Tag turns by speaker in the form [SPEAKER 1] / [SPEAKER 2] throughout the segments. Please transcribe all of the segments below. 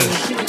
[SPEAKER 1] this.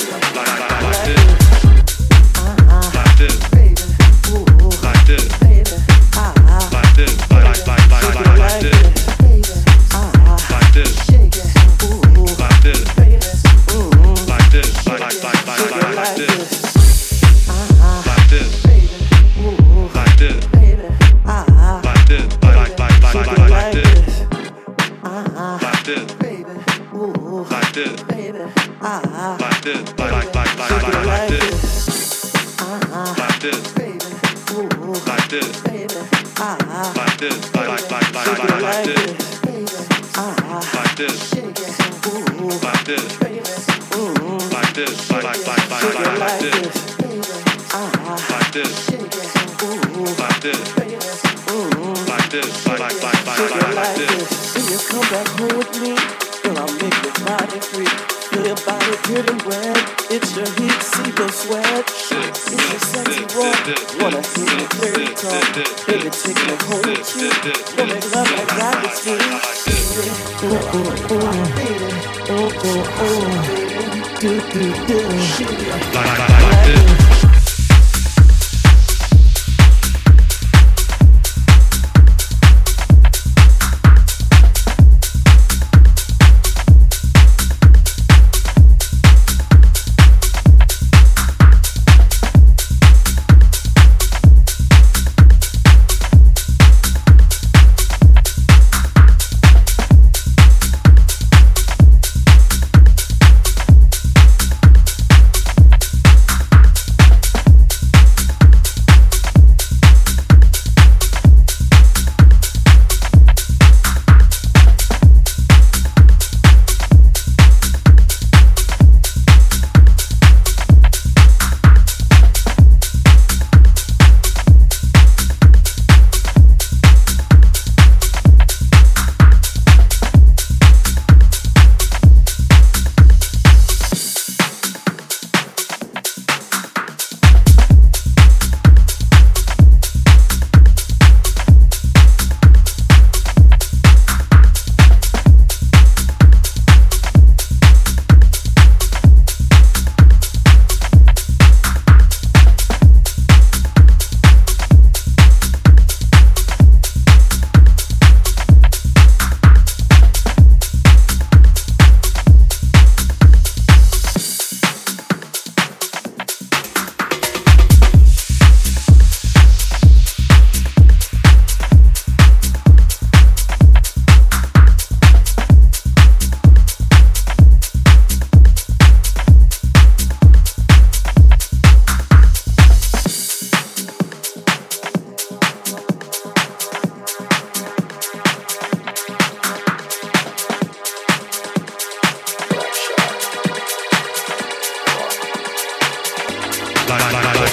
[SPEAKER 1] like this, like like like like like like this, like this, like this, like this, like this. Do you come back home with me? Girl, I make your body free. Feel your body good wet. It's your heat, see your sweat. It's your sexy. Wanna hear your dirty talk? Baby, take me home with you. Wanna love like I can see oh, oh, do, do, do.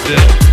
[SPEAKER 1] still.